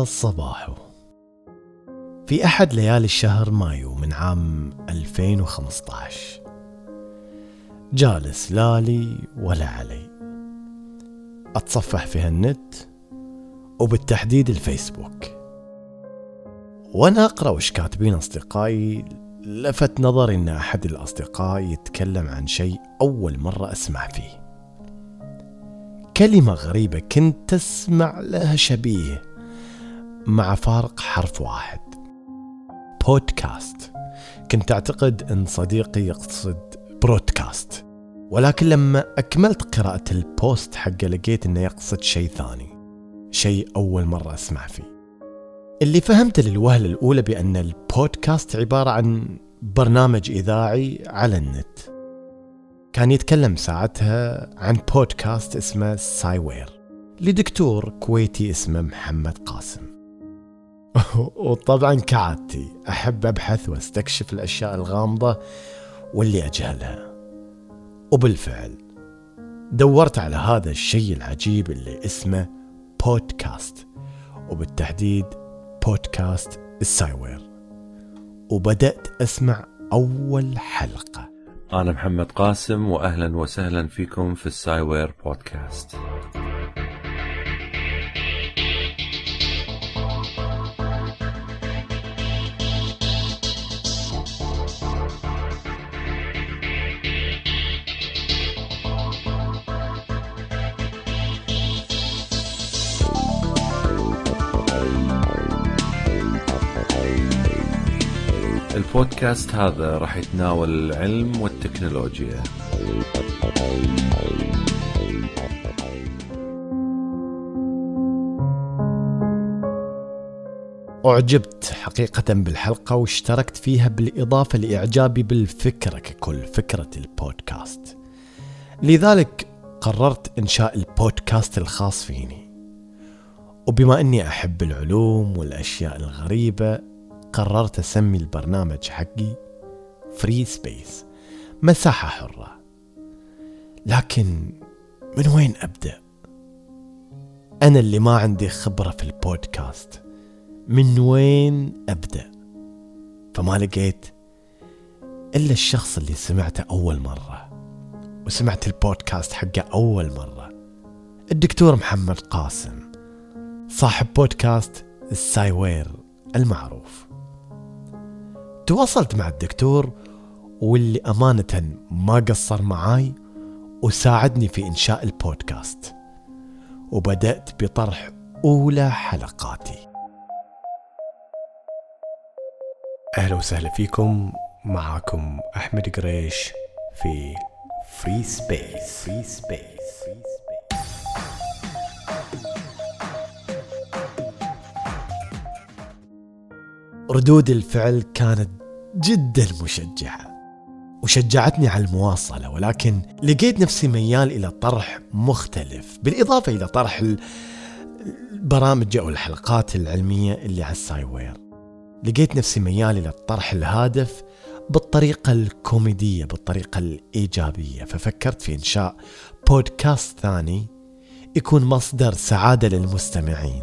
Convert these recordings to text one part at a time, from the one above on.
يا صباحو في أحد ليالي الشهر مايو من عام 2015 جالس لا لي ولا علي. أتصفح في هالنت وبالتحديد الفيسبوك. وأنا أقرأ وش كاتبين أصدقائي لفت نظري أن أحد الأصدقاء يتكلم عن شيء أول مرة أسمع فيه. كلمة غريبة كنت أسمع لها شبيه. مع فارق حرف واحد. بودكاست. كنت أعتقد أن صديقي يقصد broadcast. ولكن لما أكملت قراءة ال post حقه لقيت أنه يقصد شيء ثاني. شيء أول مرة أسمع فيه. اللي فهمت للوهلة الأولى بأن البودكاست عبارة عن برنامج إذاعي على النت. كان يتكلم ساعتها عن بودكاست اسمه Sciware. لدكتور كويتي اسمه محمد قاسم. وطبعا كعادتي أحب أبحث وأستكشف الأشياء الغامضة واللي أجهلها. وبالفعل دورت على هذا الشيء العجيب اللي اسمه بودكاست وبالتحديد بودكاست ال Sciware. وبدأت أسمع أول حلقة. أنا محمد قاسم وأهلا وسهلا فيكم في السايوير بودكاست. البودكاست هذا راح يتناول العلم والتكنولوجيا. أعجبت حقيقة بالحلقة واشتركت فيها بالإضافة لإعجابي بالفكرة ككل فكرة البودكاست. لذلك قررت إنشاء البودكاست الخاص فيني. وبما أني أحب العلوم والأشياء الغريبة قررت أسمي البرنامج حقي Free Space مساحة حرة لكن من وين أبدأ؟ أنا اللي ما عندي خبرة في البودكاست من وين أبدأ؟ فما لقيت إلا الشخص اللي سمعته أول مرة وسمعت البودكاست حقه أول مرة الدكتور محمد قاسم صاحب بودكاست ال Sciware المعروف تواصلت مع الدكتور واللي أمانة ما قصر معاي وساعدني في إنشاء البودكاست. وبدأت بطرح أولى حلقاتي. أهلا وسهلا فيكم. معاكم أحمد قريش في Free Space Free Space ردود الفعل كانت جدا مشجعة وشجعتني على المواصلة ولكن لقيت نفسي ميال إلى طرح مختلف بالإضافة إلى طرح البرامج أو الحلقات العلمية اللي على السايوير لقيت نفسي ميال إلى الطرح الهادف بالطريقة الكوميدية بالطريقة الإيجابية. ففكرت في إنشاء بودكاست ثاني يكون مصدر سعادة للمستمعين.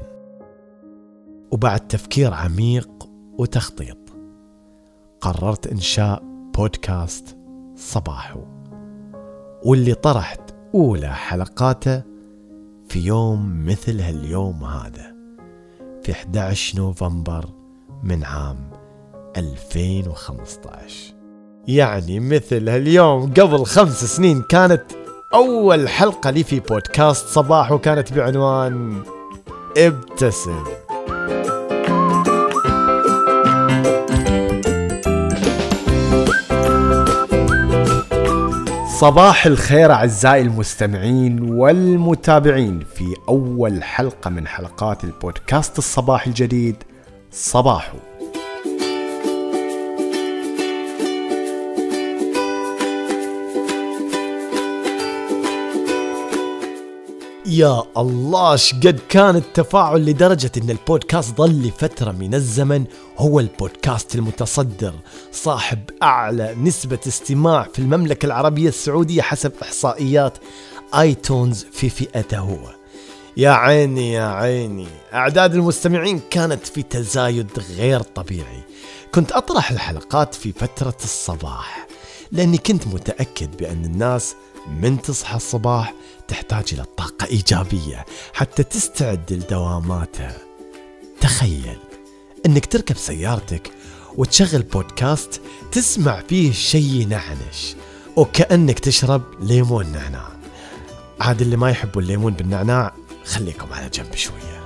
وبعد تفكير عميق وتخطيط. قررت إنشاء بودكاست صباحو واللي طرحت أولى حلقاته في يوم مثل هاليوم هذا في 11 نوفمبر من عام 2015 يعني مثل هاليوم قبل خمس سنين كانت أول حلقة لي في بودكاست صباح وكانت بعنوان ابتسم. صباح الخير أعزائي المستمعين والمتابعين في أول حلقة من حلقات البودكاست الصباح الجديد صباحو. يا الله شقد كان التفاعل لدرجة إن البودكاست ظل لفترة من الزمن هو البودكاست المتصدر صاحب أعلى نسبة استماع في المملكة العربية السعودية حسب إحصائيات آيتونز في فئته هو. يا عيني يا عيني. أعداد المستمعين كانت في تزايد غير طبيعي. كنت أطرح الحلقات في فترة الصباح لأني كنت متأكد بأن الناس من تصحى الصباح تحتاج إلى طاقة إيجابية حتى تستعد لدواماتها تخيل أنك تركب سيارتك وتشغل بودكاست تسمع فيه شيء ينعنش وكأنك تشرب ليمون نعناع. عاد اللي ما يحبوا الليمون بالنعناع خليكم على جنب شوية.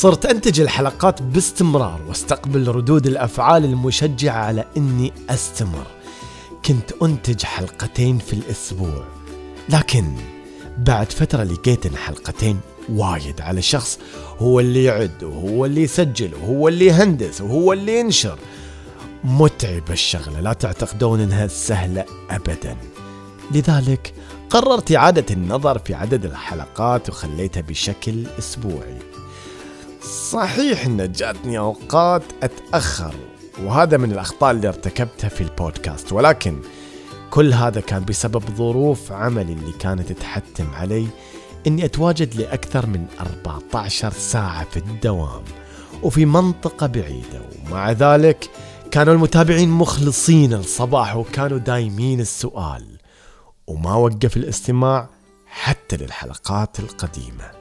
صرت أنتج الحلقات باستمرار واستقبل ردود الأفعال المشجعة على إني أستمر. كنت أنتج حلقتين في الأسبوع لكن بعد فترة لقيت إن حلقتين وايد على شخص هو اللي يعد وهو اللي يسجل وهو اللي يهندس وهو اللي ينشر. متعب الشغلة لا تعتقدون إنها سهلة ابدا. لذلك قررت إعادة النظر في عدد الحلقات وخليتها بشكل أسبوعي. صحيح إن جاتني أوقات أتأخر وهذا من الأخطاء اللي ارتكبتها في البودكاست ولكن كل هذا كان بسبب ظروف عملي اللي كانت تحتم علي إني أتواجد لأكثر من 14 ساعة في الدوام وفي منطقة بعيدة ومع ذلك كانوا المتابعين مخلصين الصباح وكانوا دايمين السؤال وما وقف الاستماع حتى للحلقات القديمة.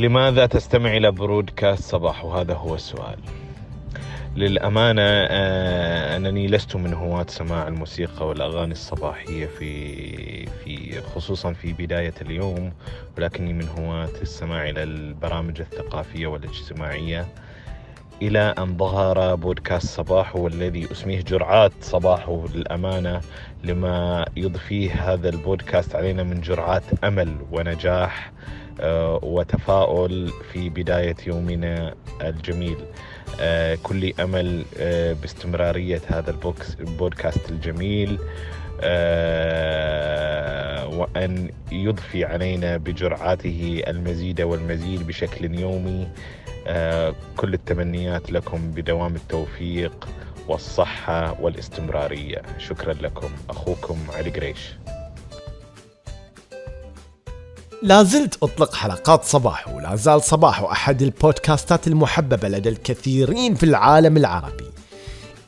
لماذا تستمع إلى برودكاست صباح؟ وهذا هو السؤال. للأمانة آه، أنني لست من هواة سماع الموسيقى والأغاني الصباحية في في خصوصا في بداية اليوم ولكني من هواة السماع إلى البرامج الثقافية والاجتماعية. إلى أن ظهر بودكاست صباح والذي أسميه جرعات صباح للأمانة لما يضفيه هذا البودكاست علينا من جرعات أمل ونجاح. وتفاؤل في بداية يومنا الجميل. آه، كل أمل آه، باستمرارية هذا البودكاست الجميل. وأن يضفي علينا بجرعاته المزيد والمزيد بشكل يومي. آه، كل التمنيات لكم بدوام التوفيق والصحة والاستمرارية. شكرا لكم. أخوكم علي قريش. لا زلت أطلق حلقات صباح ولا زال صباح أحد البودكاستات المحببة لدى الكثيرين في العالم العربي.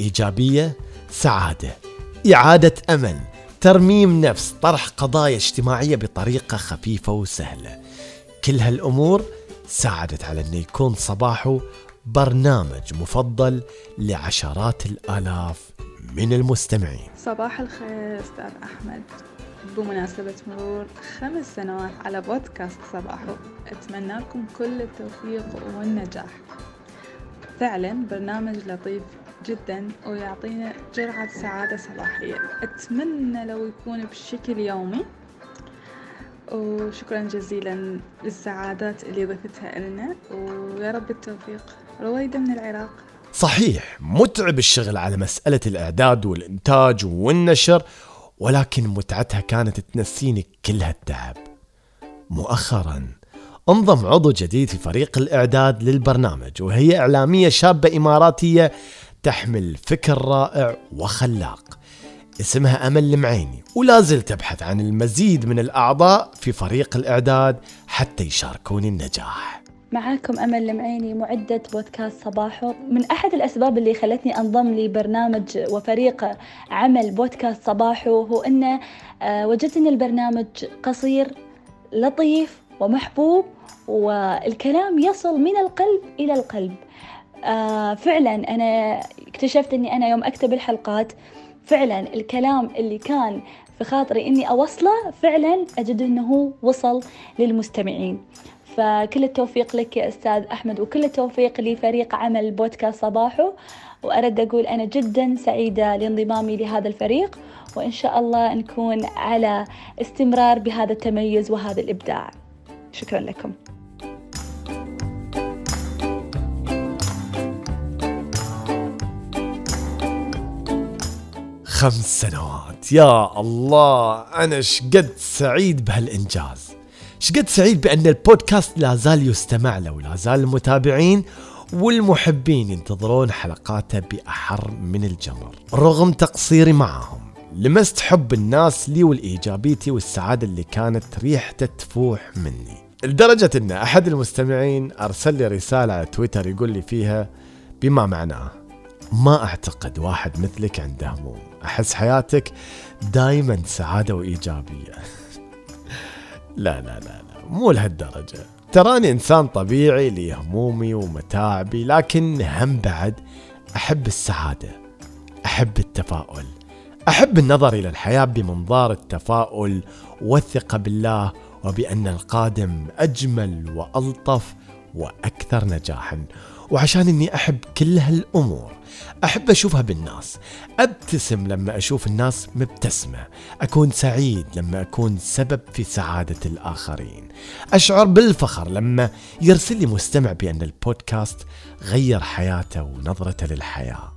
إيجابية سعادة إعادة أمل ترميم نفس طرح قضايا اجتماعية بطريقة خفيفة وسهلة. كل هالأمور ساعدت على أنه يكون صباحه برنامج مفضل لعشرات الآلاف من المستمعين. صباح الخير أستاذ أحمد. بمناسبة مرور خمس سنوات على بودكاست صباحو أتمنى لكم كل التوفيق والنجاح. فعلا برنامج لطيف جدا ويعطينا جرعة سعادة صباحية. أتمنى لو يكون بشكل يومي. وشكرا جزيلا للسعادات اللي ضفتها لنا ويا رب التوفيق. رويدة من العراق. صحيح متعب الشغل على مسألة الإعداد والإنتاج والنشر ولكن متعتها كانت تنسيني كل هالتعب. مؤخرا انضم عضو جديد في فريق الإعداد للبرنامج وهي إعلامية شابة إماراتية تحمل فكر رائع وخلاق. اسمها أمل المعيني ولا زلت أبحث عن المزيد من الأعضاء في فريق الإعداد حتى يشاركوني النجاح. معاكم أمل المعيني معدة بودكاست صباحو. من أحد الأسباب اللي خلتني أنضم لبرنامج وفريق عمل بودكاست صباحو هو أن آه، وجدت أن البرنامج قصير لطيف ومحبوب والكلام يصل من القلب إلى القلب. آه، فعلا أنا اكتشفت أني أنا يوم أكتب الحلقات فعلا الكلام اللي كان في خاطري أني أوصله فعلا أجد أنه وصل للمستمعين. فكل التوفيق لك يا أستاذ أحمد وكل التوفيق لفريق عمل بودكاست صباحو وأرد أقول أنا جدا سعيدة لانضمامي لهذا الفريق وإن شاء الله نكون على استمرار بهذا التميز وهذا الإبداع. شكرا لكم. خمس سنوات. يا الله أنا شقد سعيد بهالإنجاز. شقد سعيد بأن البودكاست لا زال يستمع له ولا زال المتابعين والمحبين ينتظرون حلقاته بأحر من الجمر. رغم تقصيري معهم لمست حب الناس لي والإيجابيتي والسعادة اللي كانت ريحته تفوح مني. لدرجة أن أحد المستمعين أرسل لي رسالة على تويتر يقول لي فيها بما معناه ما أعتقد واحد مثلك عنده هموم. أحس حياتك دايما سعادة وإيجابية. لا لا لا لا مو لهالدرجة. تراني إنسان طبيعي لي همومي ومتاعبي لكن هم بعد أحب السعادة أحب التفاؤل أحب النظر إلى الحياة بمنظار التفاؤل والثقة بالله وبأن القادم أجمل وألطف وأكثر نجاحا. وعشان إني أحب كل هالأمور. أحب أشوفها بالناس. أبتسم لما أشوف الناس مبتسمة. أكون سعيد لما أكون سبب في سعادة الآخرين. أشعر بالفخر لما يرسل لي مستمع بأن البودكاست غير حياته ونظرته للحياة.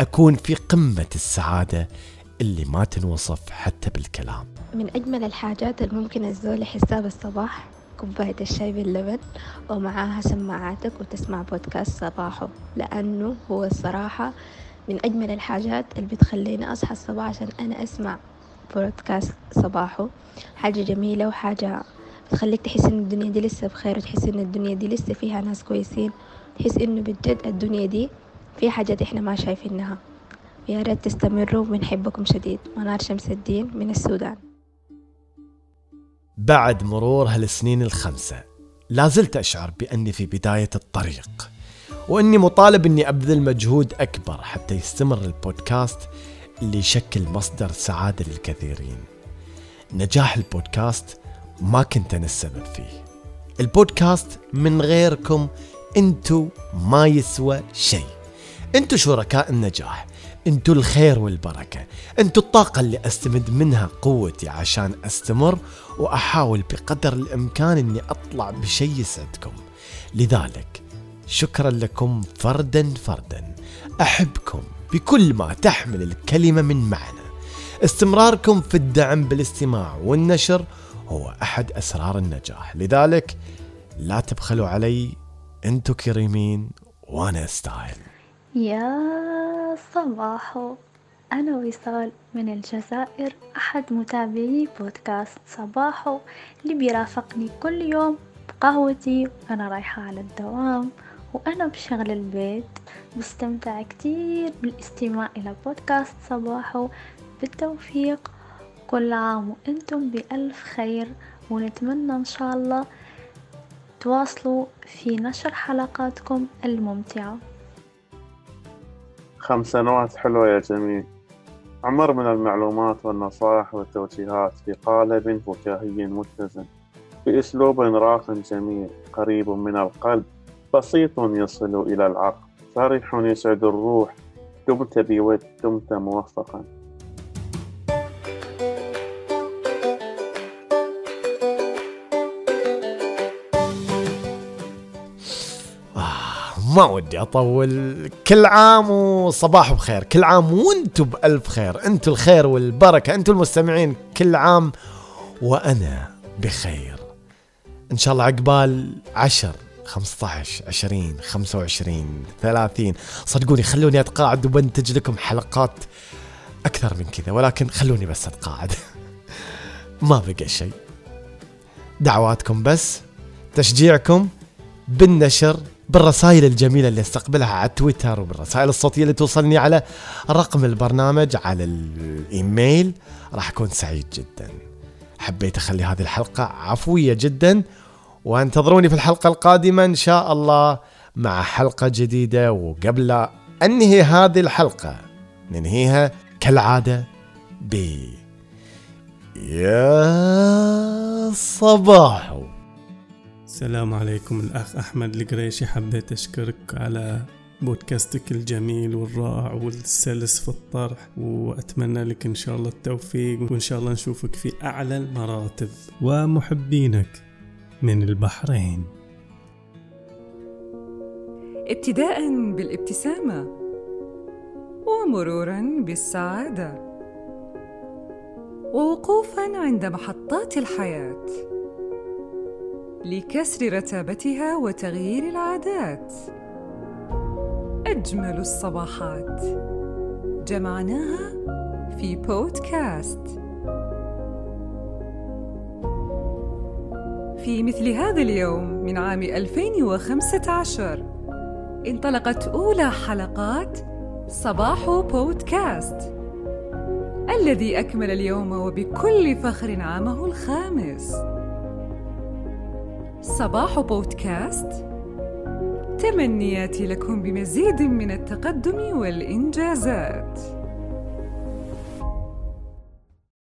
أكون في قمة السعادة اللي ما تنوصف حتى بالكلام. من أجمل الحاجات اللي ممكن الزول يحسها بالصباح كوباية الشاي باللبن ومعاها سماعاتك وتسمع بودكاست صباحه لأنه هو الصراحة من أجمل الحاجات اللي بتخليني أصحى الصباح عشان أنا أسمع بودكاست صباحه. حاجة جميلة وحاجة بتخليك تحس إن الدنيا دي لسه بخير وتحس إن الدنيا دي لسه فيها ناس كويسين تحس إنه بجد الدنيا دي في حاجات إحنا ما شايفينها. يا ريت تستمروا بنحبكم شديد. منار شمس الدين من السودان. بعد مرور هالسنين الخمسة لازلت أشعر بأني في بداية الطريق وأني مطالب أني أبذل مجهود أكبر حتى يستمر البودكاست اللي يشكل مصدر سعادة للكثيرين. نجاح البودكاست ما كنت أنا السبب فيه. البودكاست من غيركم أنتو ما يسوى شيء. أنتو شركاء النجاح. انتو الخير والبركة. انتو الطاقة اللي أستمد منها قوتي عشان أستمر وأحاول بقدر الإمكان إني أطلع بشيء يسعدكم. لذلك شكرا لكم فردا فردا. أحبكم بكل ما تحمل الكلمة من معنى. استمراركم في الدعم بالاستماع والنشر هو أحد أسرار النجاح. لذلك لا تبخلوا علي انتو كريمين وأنا استاهل يا صباحو أنا وصال من الجزائر أحد متابعي بودكاست صباحو اللي بيرافقني كل يوم بقهوتي وأنا رايحة على الدوام وأنا بشغل البيت. بستمتع كتير بالاستماع إلى بودكاست صباحو بالتوفيق كل عام وأنتم بألف خير ونتمنى إن شاء الله تواصلوا في نشر حلقاتكم الممتعة. خمس سنوات حلوة يا جميل. عمر من المعلومات والنصائح والتوجيهات في قالب فكاهي متزن. بأسلوب راق جميل قريب من القلب بسيط يصل إلى العقل. صريح يسعد الروح دمت بود دمت موفقا. ما ودي أطول. كل عام وصباح بخير. كل عام وأنتم بألف خير. أنتم الخير والبركة. أنتم المستمعين كل عام وأنا بخير. إن شاء الله عقبال عشر 15 20 25 30 صدقوني خلوني أتقاعد وبنتج لكم حلقات أكثر من كذا ولكن خلوني بس أتقاعد. ما بقى شيء. دعواتكم بس تشجيعكم بالنشر بالرسائل الجميلة اللي أستقبلها على تويتر وبالرسائل الصوتية اللي توصلني على رقم البرنامج على الإيميل. راح أكون سعيد جدا. حبيت أخلي هذه الحلقة عفوية جدا. وانتظروني في الحلقة القادمة إن شاء الله مع حلقة جديدة. وقبل أنهي هذه الحلقة ننهيها كالعادة ب يا صباح. السلام عليكم الأخ أحمد القريشي. حبيت أشكرك على بودكاستك الجميل والرائع والسلس في الطرح وأتمنى لك إن شاء الله التوفيق وإن شاء الله نشوفك في أعلى المراتب. ومحبينك من البحرين. ابتداء بالابتسامة ومرورا بالسعادة ووقوفا عند محطات الحياة. لكسر رتابتها وتغيير العادات. أجمل الصباحات. جمعناها في بودكاست. في مثل هذا اليوم من عام 2015 انطلقت أولى حلقات صباح بودكاست. الذي أكمل اليوم وبكل فخر عامه الخامس. صباح بودكاست. تمنياتي لكم بمزيد من التقدم والإنجازات.